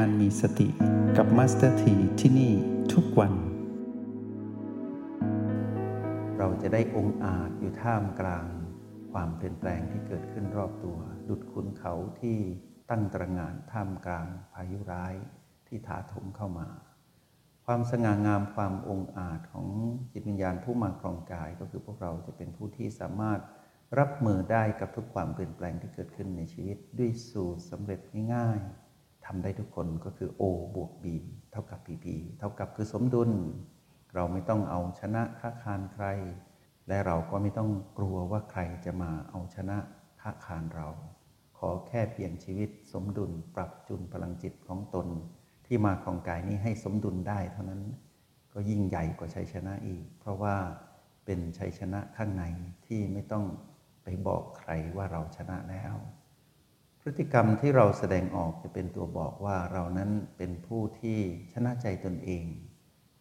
การมีสติกับมาสเตอร์ทีที่นี่ทุกวัน เราจะได้องค์อาจอยู่ท่ามกลาง ความเปลี่ยนแปลงที่เกิดขึ้นรอบตัว ดุจขุนเขาที่ตั้งตระหง่านท่ามกลางพายุร้ายที่ถาโถมเข้ามา ความสง่างามความองค์อาจของจิตวิญญาณผู้มาครองกายก็คือพวกเราจะเป็นผู้ที่สามารถรับมือได้กับทุกความเปลี่ยนแปลงที่เกิดขึ้นในชีวิตด้วยสูตรสำเร็จง่ายๆ ทำได้ทุกคนก็คือ O บวก B เท่ากับ PP เท่ากับคือสมดุล เราไม่ต้องเอาชนะค้าคานใคร และเราก็ไม่ต้องกลัวว่าใครจะมาเอาชนะค้าคานเรา ขอแค่เปลี่ยนชีวิตสมดุลปรับจุนพลังจิตของตน ที่มาครองกายนี้ให้สมดุลได้เท่านั้น ก็ยิ่งใหญ่กว่าชัยชนะอีก เพราะว่าเป็นชัยชนะข้างในที่ไม่ต้องไปบอกใครว่าเราชนะแล้ว พฤติกรรมที่เราแสดงออกจะเป็นตัวบอกว่าเรานั้นเป็นผู้ที่ชนะใจตนเอง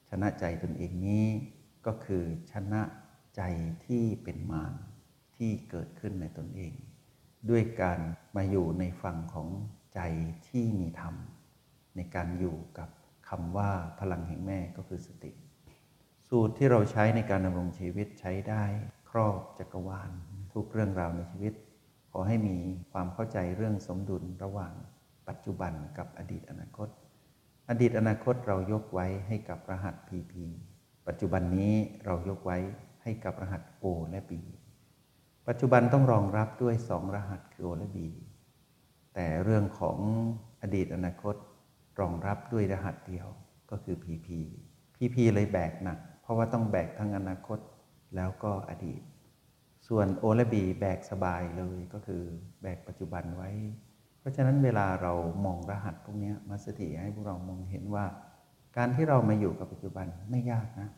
ชนะใจตนเองนี้ก็คือชนะใจที่เป็นมารที่เกิดขึ้นในตนเอง ด้วยการมาอยู่ในฝั่งของใจที่มีธรรม ในการอยู่กับคำว่าพลังแห่งแม่ก็คือสติ สูตรที่เราใช้ในการดำรงชีวิตใช้ได้ครอบจักรวาลทุกเรื่องราวในชีวิต ขอให้มีความเข้าใจเรื่องสมดุลระหว่างปัจจุบันกับอดีตอนาคต อดีตอนาคตเรายกไว้ให้กับรหัส PP ปัจจุบันนี้เรายกไว้ให้กับรหัส O และ B ปัจจุบันต้องรองรับด้วยสองรหัสคือ O และ B แต่เรื่องของอดีตอนาคตรองรับด้วยรหัสเดียวก็คือ PP PP เลยแบกหนัก เพราะว่าต้องแบกทั้งอนาคตแล้วก็อดีต ส่วนโอและบีแบกสบายเลยก็คือแบกปัจจุบันไว้ เพราะฉะนั้นเวลาเรามองรหัสพวกนี้มาสติให้พวกเรามองเห็นว่า การที่เรามาอยู่กับปัจจุบันไม่ยากนะ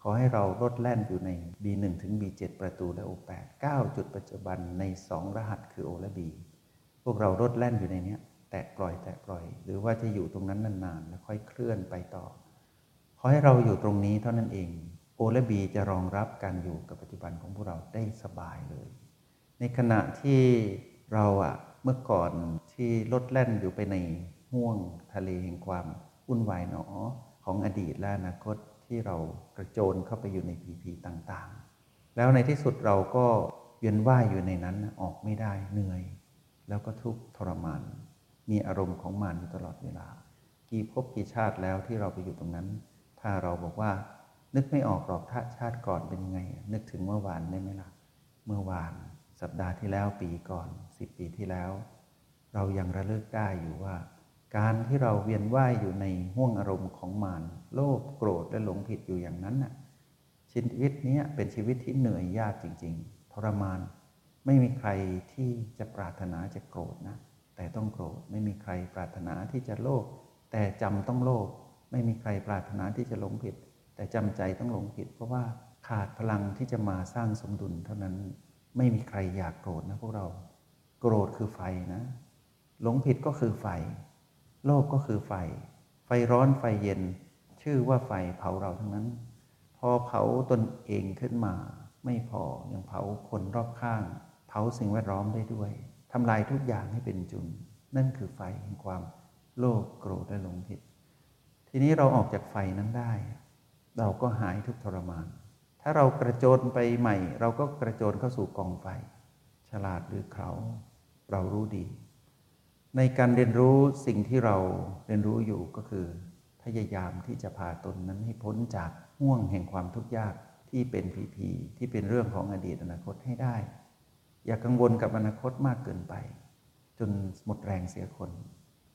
ขอให้เราลดแล่นอยู่ใน B1 ถึง B7 ประตูและ O8 9 จุดปัจจุบันใน 2 รหัสคือ O และ B พวกเราลดแล่นอยู่ในนี้แตะปล่อยแตะปล่อย หรือว่าจะอยู่ตรงนั้นนานๆ แล้วค่อยเคลื่อนไปต่อ ขอให้เราอยู่ตรงนี้เท่านั้นเอง โอและบีจะรองรับการอยู่กับปัจจุบันของพวกเราได้สบายเลย ในขณะที่เราอะเมื่อก่อนที่ลดแล่นอยู่ไปในห่วงทะเลแห่งความวุ่นวายหนอของอดีตและอนาคตที่เรากระโจนเข้าไปอยู่ในพีพีต่างๆ แล้วในที่สุดเราก็เวียนว่ายอยู่ในนั้นออกไม่ได้เหนื่อย แล้วก็ทุกข์ทรมาน มีอารมณ์ของมันอยู่ตลอดเวลา กี่ภพกี่ชาติแล้วที่เราไปอยู่ตรงนั้น ถ้าเราบอกว่า นึกไม่ออกหรอกถ้าชาติก่อนเป็นยังไง นึกถึงเมื่อวานได้ไหมล่ะ เมื่อวาน สัปดาห์ที่แล้วปีก่อนสิบปีที่แล้ว เรายังระลึกได้อยู่ว่า การที่เราเวียนว่ายอยู่ในห่วงอารมณ์ของมารโลภโกรธและหลงผิดอยู่อย่างนั้นน่ะชีวิตนี้เป็นชีวิตที่เหนื่อยยากจริง ๆ ทรมาน ไม่มีใครที่จะปรารถนาจะโกรธนะ แต่ต้องโกรธไม่มีใครปรารถนาที่จะโลภแต่จำต้องโลภไม่มีใครปรารถนาที่จะหลงผิด แต่จำใจต้องหลงผิด เพราะว่าขาดพลังที่จะมาสร้างสมดุลเท่านั้นไม่มีใครอยากโกรธนะพวกเรา โกรธคือไฟนะ หลงผิดก็คือไฟ โลภก็คือไฟ ไฟร้อนไฟเย็น ชื่อว่าไฟเผาเราทั้งนั้น พอเผาตนเองขึ้นมา ไม่พอยังเผาคนรอบข้าง เผาสิ่งแวดล้อมได้ด้วยทำลายทุกอย่างให้เป็นจุนนั่นคือไฟแห่งความโลภโกรธและหลงผิด ทีนี้เราออกจากไฟนั้นได้ เราก็หายทุกทรมาน ถ้าเรากระโจนไปใหม่ เราก็กระโจนเข้าสู่กองไฟ ฉลาดหรือเขาเรารู้ดี ในการเรียนรู้สิ่งที่เราเรียนรู้อยู่ก็คือ พยายามที่จะพาตนนั้นให้พ้นจากห่วงแห่งความทุกข์ยากที่เป็นผีผีที่เป็นเรื่องของอดีตอนาคตให้ได้ อย่ากังวลกับอนาคตมากเกินไป จนหมดแรงเสียคน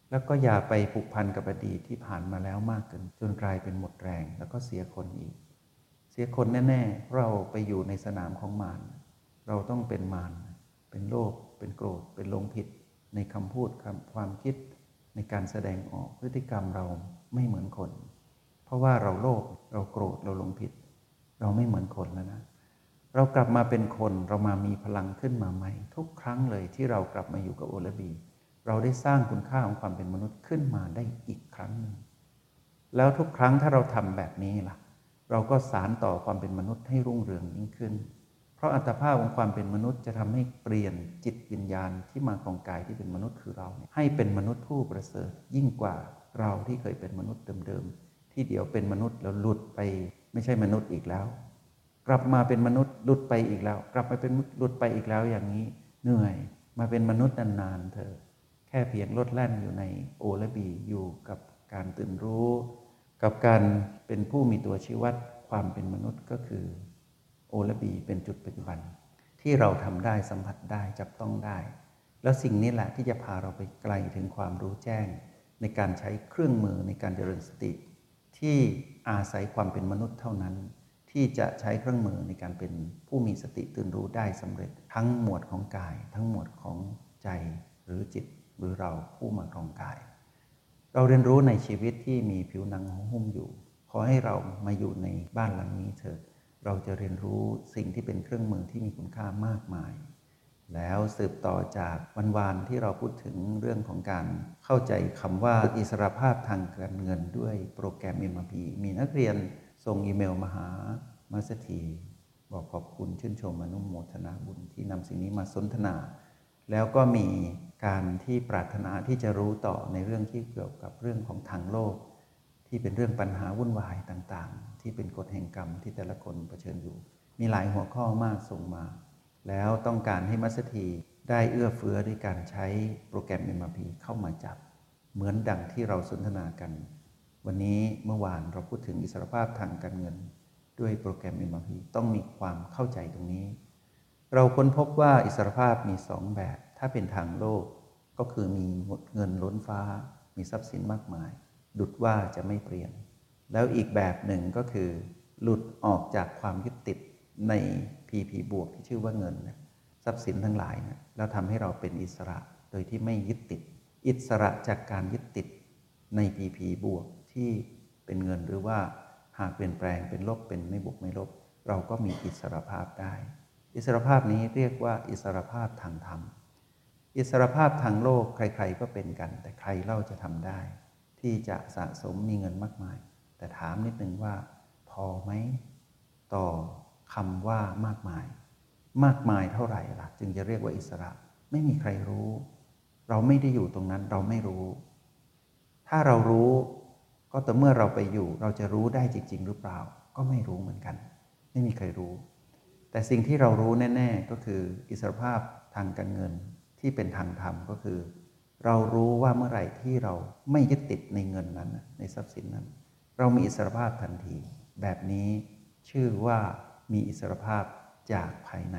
แล้วก็อย่าไปผูกพันกับอดีตที่ผ่านมาแล้วมากเกินจนกลายเป็นหมดแรง แล้วก็เสียคนอีก เสียคนแน่ๆเราไปอยู่ในสนามของมารเราต้องเป็นมารเป็นโลภเป็นโกรธ เป็นลงผิด ในคำพูดคำความคิดในการแสดงออกพฤติกรรมเราไม่เหมือนคน เพราะว่าเราโลภเราโกรธเราลงผิด เราไม่เหมือนคนแล้วนะเรากลับมาเป็นคนเรามามีพลังขึ้นมาใหม่ ทุกครั้งเลยที่เรากลับมาอยู่กับโอลบี เราได้สร้างคุณค่าของความเป็นมนุษย์ขึ้นมาได้อีกครั้งหนึ่งแล้วทุกครั้งถ้าเราทำแบบนี้ล่ะ เราก็สารต่อความเป็นมนุษย์ให้รุ่งเรืองยิ่งขึ้น เพราะอัตภาพของความเป็นมนุษย์จะทำให้เปลี่ยนจิตวิญญาณที่มาของกายที่เป็นมนุษย์คือเรา ให้เป็นมนุษย์ผู้ประเสริฐ ยิ่งกว่าเราที่เคยเป็นมนุษย์เดิมๆที่เดี๋ยวเป็นมนุษย์แล้วหลุดไปไม่ใช่มนุษย์อีกแล้ว กลับมาเป็นมนุษย์หลุดไปอีกแล้ว กลับมาเป็นหลุดไปอีกแล้วอย่างนี้เหนื่อย มาเป็นมนุษย์นานๆเธอ แค่เพียงลดแล่นอยู่ในโอและบีอยู่กับการตื่นรู้ กับการเป็นผู้มีตัวชี้วัดความเป็นมนุษย์ก็คือโอและบีเป็นจุดปัจจุบัน ที่เราทำได้สัมผัสได้จับต้องได้ แล้วสิ่งนี้แหละที่จะพาเราไปไกลถึงความรู้แจ้ง ในการใช้เครื่องมือในการเจริญสติ ที่อาศัยความเป็นมนุษย์เท่านั้น ที่จะใช้เครื่องมือในการเป็นผู้มีสติตื่นรู้ได้สำเร็จ ทั้งหมวดของกาย ทั้งหมวดของใจหรือจิต หรือเราผู้มาครองกาย เราเรียนรู้ในชีวิตที่มีผิวหนังหุ้มอยู่ ขอให้เรามาอยู่ในบ้านหลังนี้เถิดเราจะเรียนรู้สิ่งที่เป็นเครื่องมือที่มีคุณค่ามากมาย แล้วสืบต่อจากวันวานที่เราพูดถึงเรื่องของการเข้าใจคำว่าอิสรภาพทางการเงินด้วยโปรแกรม MRP มีนักเรียนส่งอีเมลมาหามาสถีบอกขอบคุณชื่นชมอนุโมทนาบุญที่นำสิ่งนี้มาสนทนา แล้วก็มี การที่ปรารถนาที่จะรู้ต่อในเรื่องที่เกี่ยวกับเรื่องของทางโลก ที่เป็นเรื่องปัญหาวุ่นวายต่างๆ ที่เป็นกฎแห่งกรรมที่แต่ละคนเผชิญอยู่ มีหลายหัวข้อมากส่งมา แล้วต้องการให้มัสถีได้เอื้อเฟื้อด้วยการใช้โปรแกรม MRP เข้ามาจับ เหมือนดังที่เราสนทนากัน วันนี้เมื่อวานเราพูดถึงอิสรภาพทางการเงิน ด้วยโปรแกรม MRP ต้องมีความเข้าใจตรงนี้ เราค้นพบว่าอิสรภาพมีสองแบบ ถ้าเป็นทางโลกก็คือมีเงินล้นฟ้า มีทรัพย์สินมากมาย ดุดว่าจะไม่เปลี่ยน แล้วอีกแบบหนึ่งก็คือ หลุดออกจากความยึดติดใน PP บวกที่ชื่อว่าเงินนะทรัพย์สินทั้งหลายนะแล้วทำให้เราเป็นอิสระโดยที่ไม่ยึดติด อิสระจากการยึดติดใน PP บวกที่เป็นเงินหรือว่าหากเปลี่ยนแปลงเป็นลบเป็นไม่บวกไม่ลบ เราก็มีอิสรภาพได้ อิสรภาพนี้เรียกว่าอิสรภาพทางธรรม อิสรภาพทางโลกใครๆก็เป็นกัน แต่ใครเล่าจะทำได้ ที่จะสะสมมีเงินมากมาย แต่ถามนิดนึงว่า พอไหมต่อคำว่ามากมาย มากมายเท่าไหร่ล่ะ จึงจะเรียกว่าอิสระ ไม่มีใครรู้ เราไม่ได้อยู่ตรงนั้นเราไม่รู้ ถ้าเรารู้ก็แต่เมื่อเราไปอยู่ เราจะรู้ได้จริง ๆ หรือเปล่า ก็ไม่รู้เหมือนกัน ไม่มีใครรู้ แต่สิ่งที่เรารู้แน่ ๆ ก็คืออิสรภาพทางการเงิน ที่เป็นทางธรรมก็คือ เรารู้ว่าเมื่อไหร่ที่เราไม่ยึดติดในเงินนั้นในทรัพย์สินนั้น เรามีอิสรภาพทันที แบบนี้ชื่อว่ามีอิสรภาพจากภายใน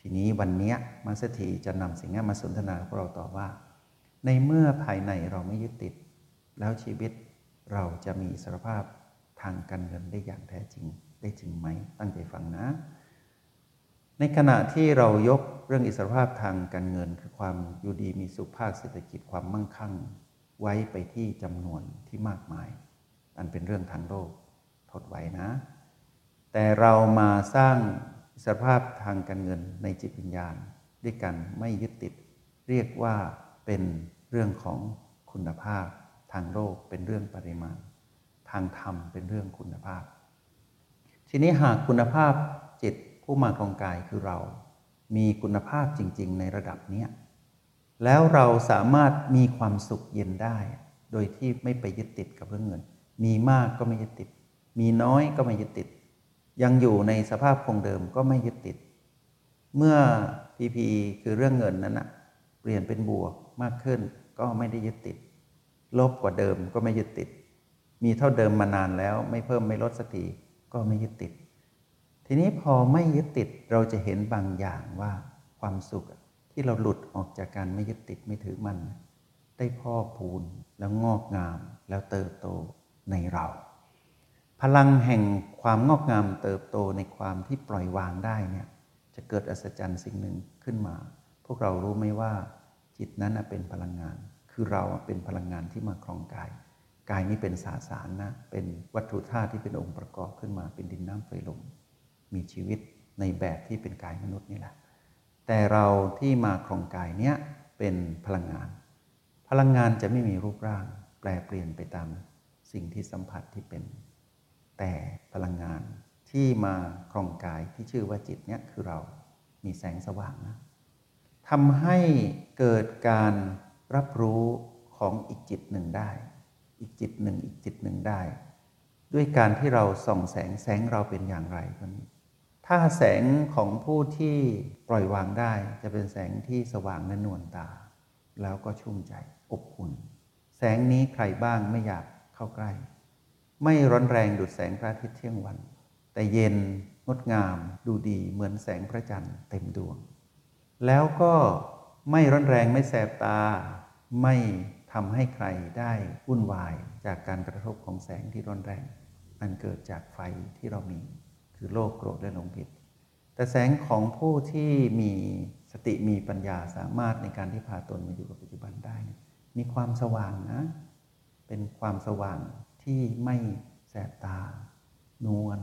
ทีนี้วันนี้มาสถีจะนำสิ่งนี้มาสนทนาพวกเราต่อว่า ในเมื่อภายในเราไม่ยึดติด แล้วชีวิตเราจะมีอิสรภาพทางการเงินได้อย่างแท้จริงได้จริงไหมตั้งใจฟังนะ ในขณะที่เรายกเรื่องอิสรภาพทางการเงิน คือความอยู่ดีมีสุขภาคเศรษฐกิจความมั่งคั่ง ไว้ไปที่จำนวนที่มากมาย อันเป็นเรื่องทางโลกทดไว้นะ แต่เรามาสร้างอิสรภาพทางการเงินในจิตวิญญาณ ด้วยกันไม่ยึดติด เรียกว่าเป็นเรื่องของคุณภาพ ทางโลกเป็นเรื่องปริมาณ ทางธรรมเป็นเรื่องคุณภาพ ทีนี้หากคุณภาพ ผู้มาครองกายคือเรา มีคุณภาพจริง ๆ ในระดับเนี้ยแล้วเราสามารถมีความสุขเย็นได้ โดยที่ไม่ไปยึดติดกับเรื่องเงิน มีมากก็ไม่ยึดติด มีน้อยก็ไม่ยึดติด ยังอยู่ในสภาพคงเดิมก็ไม่ยึดติด เมื่อพีพีคือเรื่องเงินนั้นนะเปลี่ยนเป็นบวกมากขึ้นก็ไม่ได้ยึดติด ลบกว่าเดิมก็ไม่ยึดติด มีเท่าเดิมมานานแล้วไม่เพิ่มไม่ลดสักทีก็ไม่ยึดติด ทีนี้พอไม่ยึดติดเราจะเห็นบางอย่างว่าความสุขที่เราหลุดออกจากการไม่ยึดติดไม่ถือมัน ได้พ่อพูนแล้วงอกงามแล้วเติบโตในเรา พลังแห่งความงอกงามเติบโตในความที่ปล่อยวางได้เนี่ยจะเกิดอัศจรรย์สิ่งหนึ่งขึ้นมา พวกเรารู้ไหมว่าจิตนั้นเป็นพลังงาน คือเราเป็นพลังงานที่มาครองกาย กายนี้เป็นสาสารนะเป็นวัตถุธาตุที่เป็นองค์ประกอบขึ้นมาเป็นดินน้ำไฟลม มีชีวิตในแบบที่เป็นกายมนุษย์นี่แหละ แต่เราที่มาครองกายเนี้ยเป็นพลังงาน พลังงานจะไม่มีรูปร่าง แปลเปลี่ยนไปตามสิ่งที่สัมผัสที่เป็น แต่พลังงานที่มาครองกายที่ชื่อว่าจิตเนี้ยคือเรามีแสงสว่างนะทำให้เกิดการรับรู้ของอีกจิตหนึ่งได้ อีกจิตหนึ่งอีกจิตหนึ่งได้ ด้วยการที่เราส่องแสงแสงเราเป็นอย่างไรคนนี้ ถ้าแสงของผู้ที่ปล่อยวางได้ จะเป็นแสงที่สว่างและนวลตา แล้วก็ชุ่มใจอบอุ่น แสงนี้ใครบ้างไม่อยากเข้าใกล้ ไม่ร้อนแรงดุดแสงพระอาทิตย์เที่ยงวัน แต่เย็นงดงามดูดีเหมือนแสงพระจันทร์เต็มดวง แล้วก็ไม่ร้อนแรงไม่แสบตา ไม่ทำให้ใครได้วุ่นวายจากการกระทบของแสงที่ร้อนแรง อันเกิดจากไฟที่เรามี คือโลภโกรธและหลงผิด แต่แสงของผู้ที่มีสติมีปัญญาสามารถในการที่พาตนมาอยู่กับปัจจุบันได้ มีความสว่างนะ เป็นความสว่างที่ไม่แสบตา นวล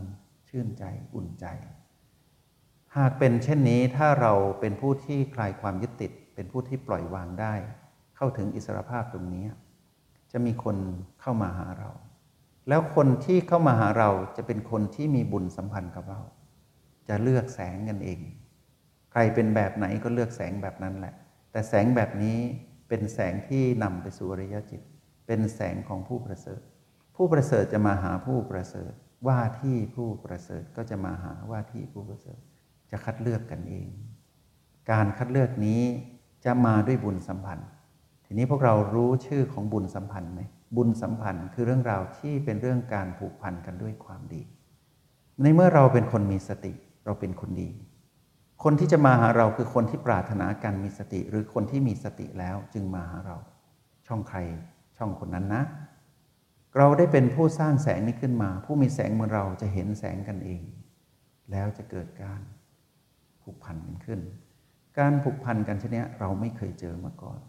ชื่นใจอุ่นใจ หากเป็นเช่นนี้ถ้าเราเป็นผู้ที่คลายความยึดติด เป็นผู้ที่ปล่อยวางได้ เข้าถึงอิสรภาพตรงนี้ จะมีคนเข้ามาหาเรา แล้วคนที่เข้ามาหาเราจะเป็นคนที่มีบุญสัมพันธ์กับเรา จะเลือกแสงกันเอง ใครเป็นแบบไหนก็เลือกแสงแบบนั้นแหละ แต่แสงแบบนี้เป็นแสงที่นำไปสู่อริยจิต เป็นแสงของผู้ประเสริฐ ผู้ประเสริฐจะมาหาผู้ประเสริฐ ว่าที่ผู้ประเสริฐก็จะมาหาว่าที่ผู้ประเสริฐ จะคัดเลือกกันเอง การคัดเลือกนี้จะมาด้วยบุญสัมพันธ์ ทีนี้พวกเรารู้ชื่อของบุญสัมพันธ์ไหม บุญสัมพันธ์คือเรื่องราวที่เป็นเรื่องการผูกพันกันด้วยความดี ในเมื่อเราเป็นคนมีสติเราเป็นคนดี คนที่จะมาหาเราคือคนที่ปรารถนาการมีสติ หรือคนที่มีสติแล้วจึงมาหาเรา ช่องใครช่องคนนั้นนะ เราได้เป็นผู้สร้างแสงนี้ขึ้นมา ผู้มีแสงเหมือนเราจะเห็นแสงกันเอง แล้วจะเกิดการผูกพันกันขึ้น การผูกพันกันชนี้เราไม่เคยเจอมาก่อน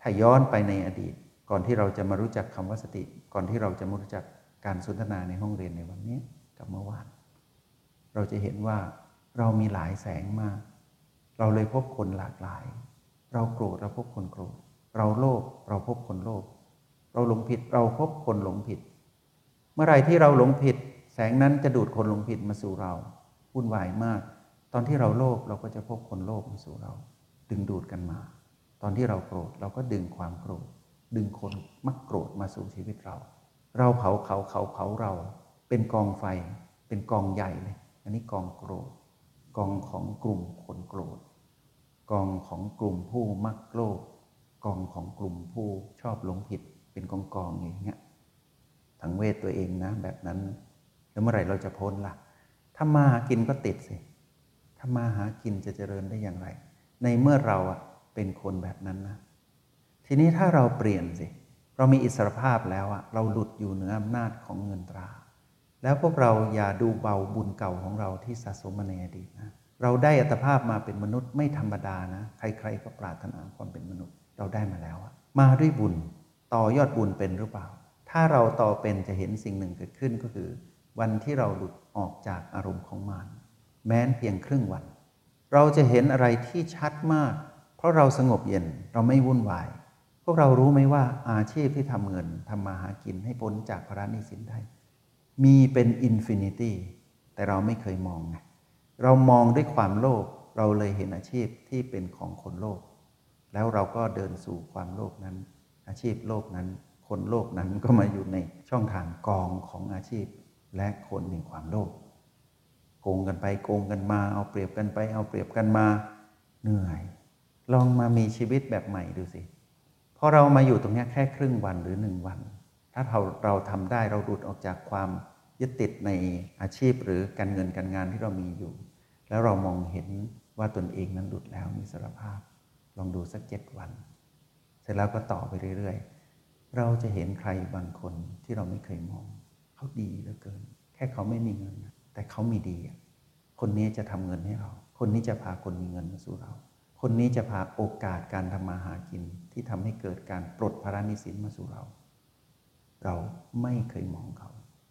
ถ้าย้อนไปในอดีต ก่อนที่เราจะมารู้จักคำว่าสติ ก่อนที่เราจะมารู้จักการสนทนาในห้องเรียนในวันนี้กับเมื่อวาน เราจะเห็นว่าเรามีหลายแสงมาก เราเลยพบคนหลากหลาย เราโกรธเราพบคนโกรธ เราโลภเราพบคนโลภ เราหลงผิดเราพบคนหลงผิด เมื่อไรที่เราหลงผิด แสงนั้นจะดูดคนหลงผิดมาสู่เราวุ่นวายมาก ตอนที่เราโลภเราก็จะพบคนโลภมาสู่เรา ดึงดูดกันมา ตอนที่เราโกรธเราก็ดึงความโกรธ ดึงคนมักโกรธมาสู่ชีวิตเรา เราเผาเขาเขาเผาเรา เป็นกองไฟ เป็นกองใหญ่เลย อันนี้กองโกรธ กองของกลุ่มคนโกรธ กองของกลุ่มผู้มักโลภกองของกลุ่มผู้ชอบหลงผิด เป็นกองกองอย่างเงี้ยทั้งเวทตัวเองนะ แบบนั้น แล้วเมื่อไหร่เราจะพ้นละ่ะถ้ามาหากินก็ติดสิถ้ามาหากินจะเจริญได้อย่างไร ในเมื่อเราอะเป็นคนแบบนั้นนะ ทีนี้ถ้าเราเปลี่ยนสิ เรามีอิสรภาพแล้วอะเราหลุดอยู่เหนืออำนาจของเงินตรา แล้วพวกเราอย่าดูเบาบุญเก่าของเราที่สะสมมาในอดีตนะ เราได้อัตภาพมาเป็นมนุษย์ไม่ธรรมดานะ ใครๆก็ปรารถนาความเป็นมนุษย์ เราได้มาแล้วอะมาด้วยบุญ ต่อยอดบุญเป็นหรือเปล่า ถ้าเราต่อเป็นจะเห็นสิ่งหนึ่งเกิดขึ้นก็คือ วันที่เราหลุดออกจากอารมณ์ของมารแม้นเพียงครึ่งวัน เราจะเห็นอะไรที่ชัดมาก เพราะเราสงบเย็นเราไม่วุ่นวาย พวกเรารู้ไหมว่าอาชีพที่ทำเงินทำมาหากินให้พ้นจากภาระหนี้สินได้ มีเป็น infinity แต่เราไม่เคยมองไงเรามองด้วยความโลภเราเลยเห็นอาชีพที่เป็นของคนโลภแล้วเราก็เดินสู่ความโลภนั้น อาชีพโลภนั้น คนโลภนั้นก็มาอยู่ในช่องทางกองของอาชีพ และคนในความโลภโกงกันไปโกงกันมา เอาเปรียบกันไป เอาเปรียบกันมาเหนื่อย ลองมามีชีวิตแบบใหม่ดูสิ อเรามาอยู่ตรงนี้แค่ครึ่งวันหรือหนึ่งวัน ถ้าเราเราทำได้เราหลุดออกจากความยึดติดในอาชีพหรือการเงินการงานที่เรามีอยู่ แล้วเรามองเห็นว่าตนเองนั้นหลุดแล้วมีสารภาพ ลองดูสักเจ็ดวัน เสร็จแล้วก็ต่อไปเรื่อยๆ เราจะเห็นใครบางคนที่เราไม่เคยมอง เขาดีเหลือเกิน แค่เขาไม่มีเงิน แต่เขามีดี คนนี้จะทำเงินให้เรา คนนี้จะพาคนมีเงินมาสู่เรา คนนี้จะพาโอกาสการทำมาหากินที่ทำให้เกิดการปลดภาระหนี้สินมาสู่เรา เราไม่เคยมองเขา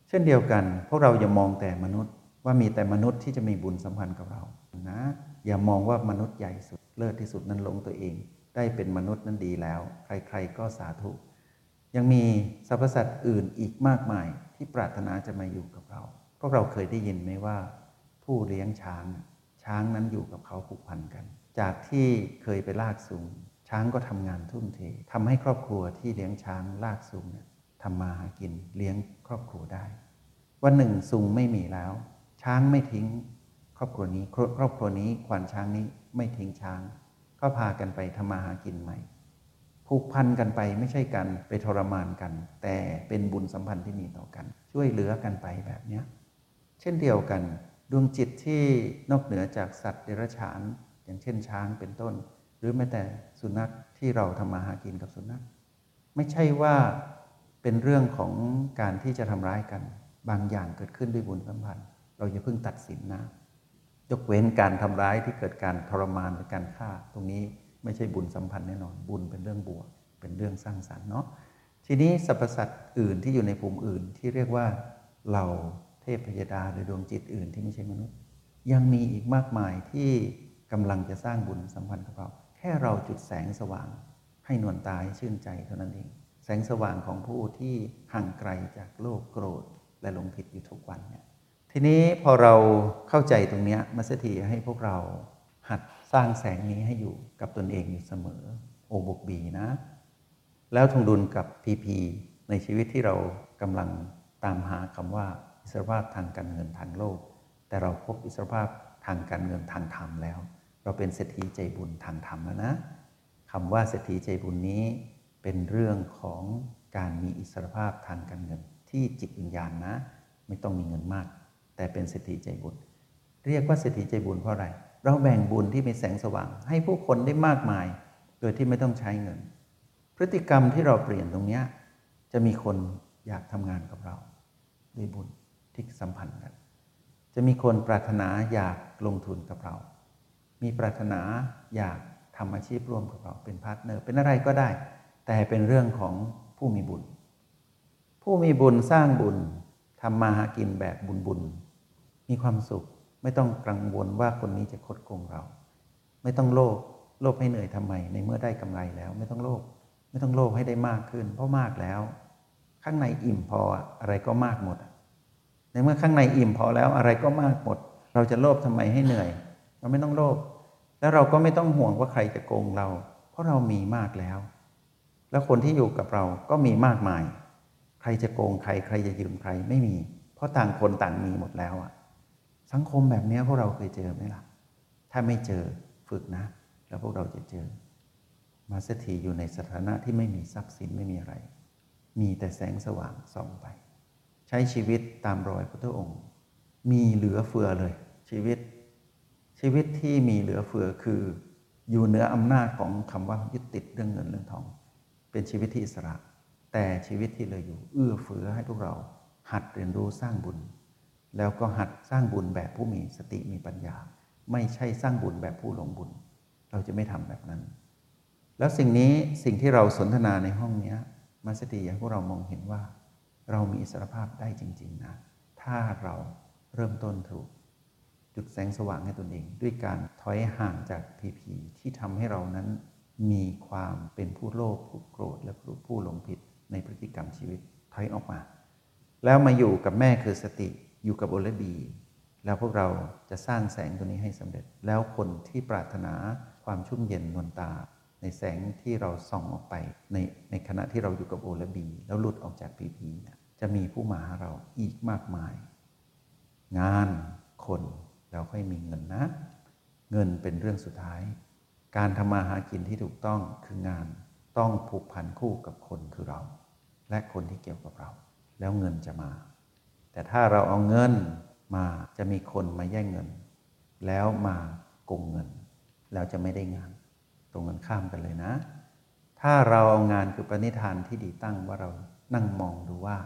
เช่นเดียวกัน พวกเราอย่ามองแต่มนุษย์ ว่ามีแต่มนุษย์ที่จะมีบุญสัมพันธ์กับเรานะ อย่ามองว่ามนุษย์ใหญ่สุดเลิศที่สุดนั้นลงตัวเอง ได้เป็นมนุษย์นั้นดีแล้ว ใครๆก็สาธุ ยังมีสรรพสัตว์อื่นอีกมากมายที่ปรารถนาจะมาอยู่กับเรา พวกเราเคยได้ยินไหมว่า ผู้เลี้ยงช้าง ช้างนั้นอยู่กับเขาผูกพันกัน จากที่เคยไปลากสูง ช้างก็ทำงานทุ่มเททำให้ครอบครัวที่เลี้ยงช้างลากสูงเนี่ยทำมาหากินเลี้ยงครอบครัวได้ วันหนึ่งซุงไม่มีแล้ว ช้างไม่ทิ้ง ครอบครัวนี้ครอบครัวนี้ควานช้างนี้ไม่ทิ้งช้าง ก็พากันไปทำมาหากินใหม่ผูกพันกันไปไม่ใช่กันไปทรมานกัน แต่เป็นบุญสัมพันธ์ที่มีต่อกัน ช่วยเหลือกันไปแบบนี้เช่นเดียวกัน ดวงจิตที่นอกเหนือจากสัตว์เดรัจฉาน อย่างเช่นช้างเป็นต้น หรือแม้แต่สุนัขที่เราทำมาหากินกับสุนัขไม่ใช่ว่าเป็นเรื่องของการที่จะทำร้ายกัน บางอย่างเกิดขึ้นด้วยบุญสัมพันธ์ เราอย่าเพิ่งตัดสินนะ ยกเว้นการทำร้ายที่เกิดการทรมานหรือการฆ่า ตรงนี้ไม่ใช่บุญสัมพันธ์แน่นอน บุญเป็นเรื่องบวก เป็นเรื่องสร้างสรรค์เนาะทีนี้สรรพสัตว์อื่นที่อยู่ในภูมิอื่นที่เรียกว่าเรา เทพยดาหรือดวงจิตอื่นที่ไม่ใช่มนุษย์ ยังมีอีกมากมายที่กำลังจะสร้างบุญสัมพันธ์กับเรา แค่เราจุดแสงสว่าง ให้นวลตาให้ชื่นใจเท่านั้นเอง แสงสว่างของผู้ที่ห่างไกลจากโลกโกรธและหลงผิดอยู่ทุกวันเนี่ยทีนี้พอเราเข้าใจตรงนี้มัสถีให้พวกเราหัดสร้างแสงนี้ให้อยู่กับตนเองอยู่เสมอโอบกบีนะ แล้วทงดุลกับพีพีในชีวิตที่เรากำลังตามหาคำว่า อิสรภาพทางการเงินทางโลก แต่เราพบอิสรภาพทางการเงินทางธรรมแล้ว เราเป็นเศรษฐีใจบุญทางธรรมแล้วนะคำว่าเศรษฐีใจบุญนี้เป็นเรื่องของการมีอิสรภาพทางการเงิน ที่จิตวิญญาณนะ ไม่ต้องมีเงินมาก แต่เป็นเศรษฐีใจบุญ เรียกว่าเศรษฐีใจบุญเพราะอะไร เราแบ่งบุญที่เป็นแสงสว่าง ให้ผู้คนได้มากมาย โดยที่ไม่ต้องใช้เงิน พฤติกรรมที่เราเปลี่ยนตรงนี้จะมีคนอยากทำงานกับเราด้วยบุญ ที่สัมพันธ์กัน จะมีคนปรารถนาอยากลงทุนกับเรา มีปรารถนาอยากทำอาชีพร่วมกับเราเป็น partner เป็นอะไรก็ได้ แต่เป็นเรื่องของผู้มีบุญ ผู้มีบุญสร้างบุญทำมาหากินแบบบุญบุญ มีความสุขไม่ต้องกังวลว่าคนนี้จะคดโกงเรา ไม่ต้องโลภโลภให้เหนื่อยทำไม ในเมื่อได้กำไรแล้ว ไม่ต้องโลภไม่ต้องโลภให้ได้มากขึ้น เพราะมากแล้ว ข้างในอิ่มพออะไรก็มากหมด ในเมื่อข้างในอิ่มพอแล้วอะไรก็มากหมด เราจะโลภทำไมให้เหนื่อย เราไม่ต้องโลภแล้วเราก็ไม่ต้องห่วงว่าใครจะโกงเรา เพราะเรามีมากแล้ว แล้วคนที่อยู่กับเราก็มีมากมาย ใครจะโกงใคร ใครจะยืมใครไม่มี เพราะต่างคนต่างมีหมดแล้วอะสังคมแบบนี้พวกเราเคยเจอไหมล่ะ ถ้าไม่เจอฝึกนะ แล้วพวกเราจะเจอ มาสถีอยู่ในสถานะที่ไม่มีทรัพย์สินไม่มีอะไร มีแต่แสงสว่างส่องไป ใช้ชีวิตตามรอยพระองค์ มีเหลือเฟือเลย ชีวิต ชีวิตที่มีเหลือเฟือคือ อยู่เหนืออำนาจของคำว่ายึดติดเรื่องเงินเรื่องทอง เป็นชีวิตที่อิสระ แต่ชีวิตที่เหลยอยู่ เอื้อเฟือให้พวกเรา หัดเรียนรู้สร้างบุญ แล้วก็หัดสร้างบุญแบบผู้มีสติมีปัญญา ไม่ใช่สร้างบุญแบบผู้หลงบุญ เราจะไม่ทำแบบนั้น แล้วสิ่งนี้สิ่งที่เราสนทนาในห้องนี้มาสติอยากพวกเรามองเห็นว่า เรามีอิสรภาพได้จริง ๆ นะ ถ้าเราเริ่มต้นถูก จุดแสงสว่างให้ตนเอง ด้วยการถอยห่างจากพีพีที่ทำให้เรานั้นมีความเป็นผู้โลภผู้โกรธและผู้หลงผิดในพฤติกรรมชีวิตถอยออกมา แล้วมาอยู่กับแม่คือสติอยู่กับโอเลบี แล้วพวกเราจะสร้างแสงตัวนี้ให้สำเร็จ แล้วคนที่ปรารถนาความชุ่มเย็นนวลตา ในแสงที่เราส่องออกไปในในขณะที่เราอยู่กับโอและบี แล้วหลุดออกจากพีพีเนี่ยจะมีผู้มาหาเราอีกมากมาย งานคนแล้วค่อยมีเงินนะ เงินเป็นเรื่องสุดท้าย การทำมาหากินที่ถูกต้องคืองานต้องผูกพันคู่กับคนคือเรา และคนที่เกี่ยวกับเรา แล้วเงินจะมา แต่ถ้าเราเอาเงินมาจะมีคนมาแย่งเงิน แล้วมาโกงเงิน แล้วจะไม่ได้งาน ตรงกันข้ามกันเลยนะ ถ้าเราเอางานคือปณิธานที่ดีตั้งว่าเรานั่งมองดูว่า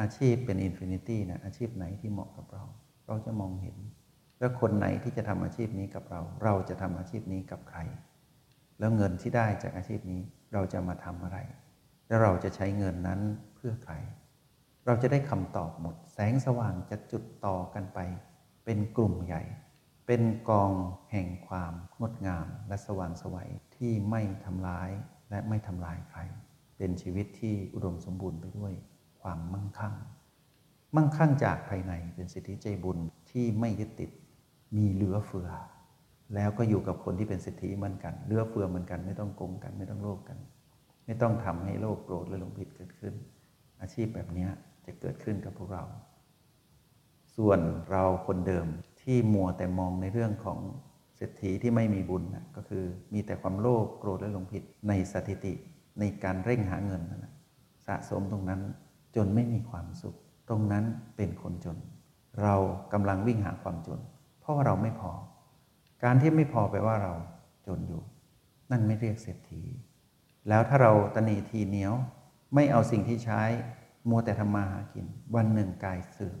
อาชีพเป็น infinity นะอาชีพไหนที่เหมาะกับเรา เราจะมองเห็น แล้วคนไหนที่จะทำอาชีพนี้กับเรา เราจะทำอาชีพนี้กับใคร แล้วเงินที่ได้จากอาชีพนี้เราจะมาทำอะไร แล้วเราจะใช้เงินนั้นเพื่อใคร เราจะได้คำตอบหมด แสงสว่างจะจุดต่อกันไป เป็นกลุ่มใหญ่ เป็นกองแห่งความงดงามและสว่างไสวัย ที่ไม่ทำร้ายและไม่ทำลายใคร เป็นชีวิตที่อุดมสมบูรณ์ไปด้วยความมั่งคั่ง มั่งคั่งจากภายในเป็นสิทธิใจบุญที่ไม่ยึดติดมีเหลือเฟือ แล้วก็อยู่กับคนที่เป็นสิทธิเหมือนกันเหลือเฟือเหมือนกัน ไม่ต้องโกงกันไม่ต้องโลภกัน ไม่ต้องทำให้โลภโกรธและหลงผิดเกิดขึ้น อาชีพแบบนี้จะเกิดขึ้นกับพวกเรา ส่วนเราคนเดิมที่มัวแต่มองในเรื่องของ เศรษฐีที่ไม่มีบุญนะก็คือมีแต่ความโลภโกรธและหลงผิดในสถิติในการเร่งหาเงินนะสะสมตรงนั้นจนไม่มีความสุข ตรงนั้นเป็นคนจน เรากำลังวิ่งหาความจน เพราะว่าเราไม่พอ การที่ไม่พอแปลว่าเราจนอยู่ นั่นไม่เรียกเศรษฐี แล้วถ้าเราตนีทีเหนียวไม่เอาสิ่งที่ใช้มัวแต่ทำมาหากิน วันหนึ่งกายเสื่อม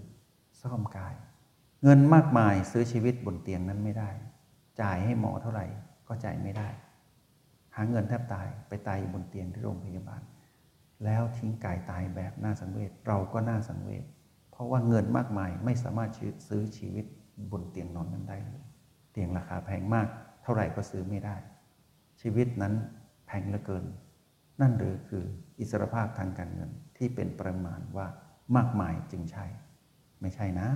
ซ่อมกาย เงินมากมายซื้อชีวิตบนเตียงนั้นไม่ได้ จ่ายให้หมอเท่าไหร่ก็จ่ายไม่ได้ หาเงินแทบตายไปตายอยู่บนเตียงที่โรงพยาบาล แล้วทิ้งกายตายแบบน่าสังเวชเราก็น่าสังเวชเพราะว่าเงินมากมายไม่สามารถซื้อชีวิตบนเตียงนอนนั้นได้เลยเตียงราคาแพงมาก เท่าไหร่ก็ซื้อไม่ได้ ชีวิตนั้นแพงเหลือเกิน นั่นหรือคืออิสรภาพทางการเงินที่เป็นประมาณว่ามากมายจึงใช่ ไม่ใช่นะ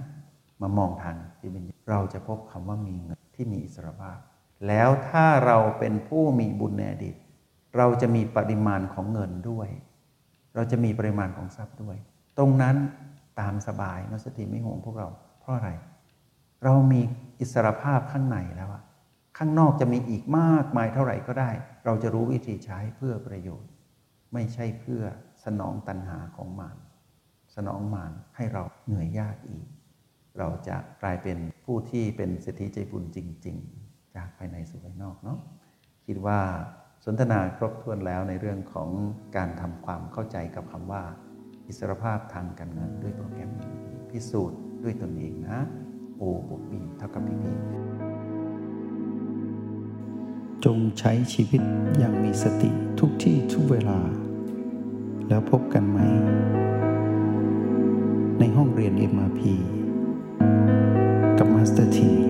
มามองทางที่เป็นเราจะพบคำว่ามีเงิน ที่มีอิสรภาพ แล้วถ้าเราเป็นผู้มีบุญในอดีต เราจะมีปริมาณของเงินด้วย เราจะมีปริมาณของทรัพย์ด้วย ตรงนั้นตามสบายนัสติไม่ห่วงพวกเรา เพราะอะไร เรามีอิสรภาพข้างในแล้วอะข้างนอกจะมีอีกมากมายเท่าไหร่ก็ได้ เราจะรู้วิธีใช้เพื่อประโยชน์ ไม่ใช่เพื่อสนองตัณหาของมารสนองมารให้เราเหนื่อยยากอีก เราจะกลายเป็นผู้ที่เป็นเศรษฐีใจบุญจริง ๆ จากภายในสู่ภายนอกเนาะคิดว่าสนทนาครบถ้วนแล้วในเรื่องของการทำความเข้าใจกับคำว่า อิสรภาพทางการเงินด้วยโปรแกรมพิสูจน์ด้วยตนเองนะโอบวกบีเท่ากับพีพีจงใช้ชีวิตอย่างมีสติทุกที่ทุกเวลา แล้วพบกันไหม ในห้องเรียน MRP กับ Master T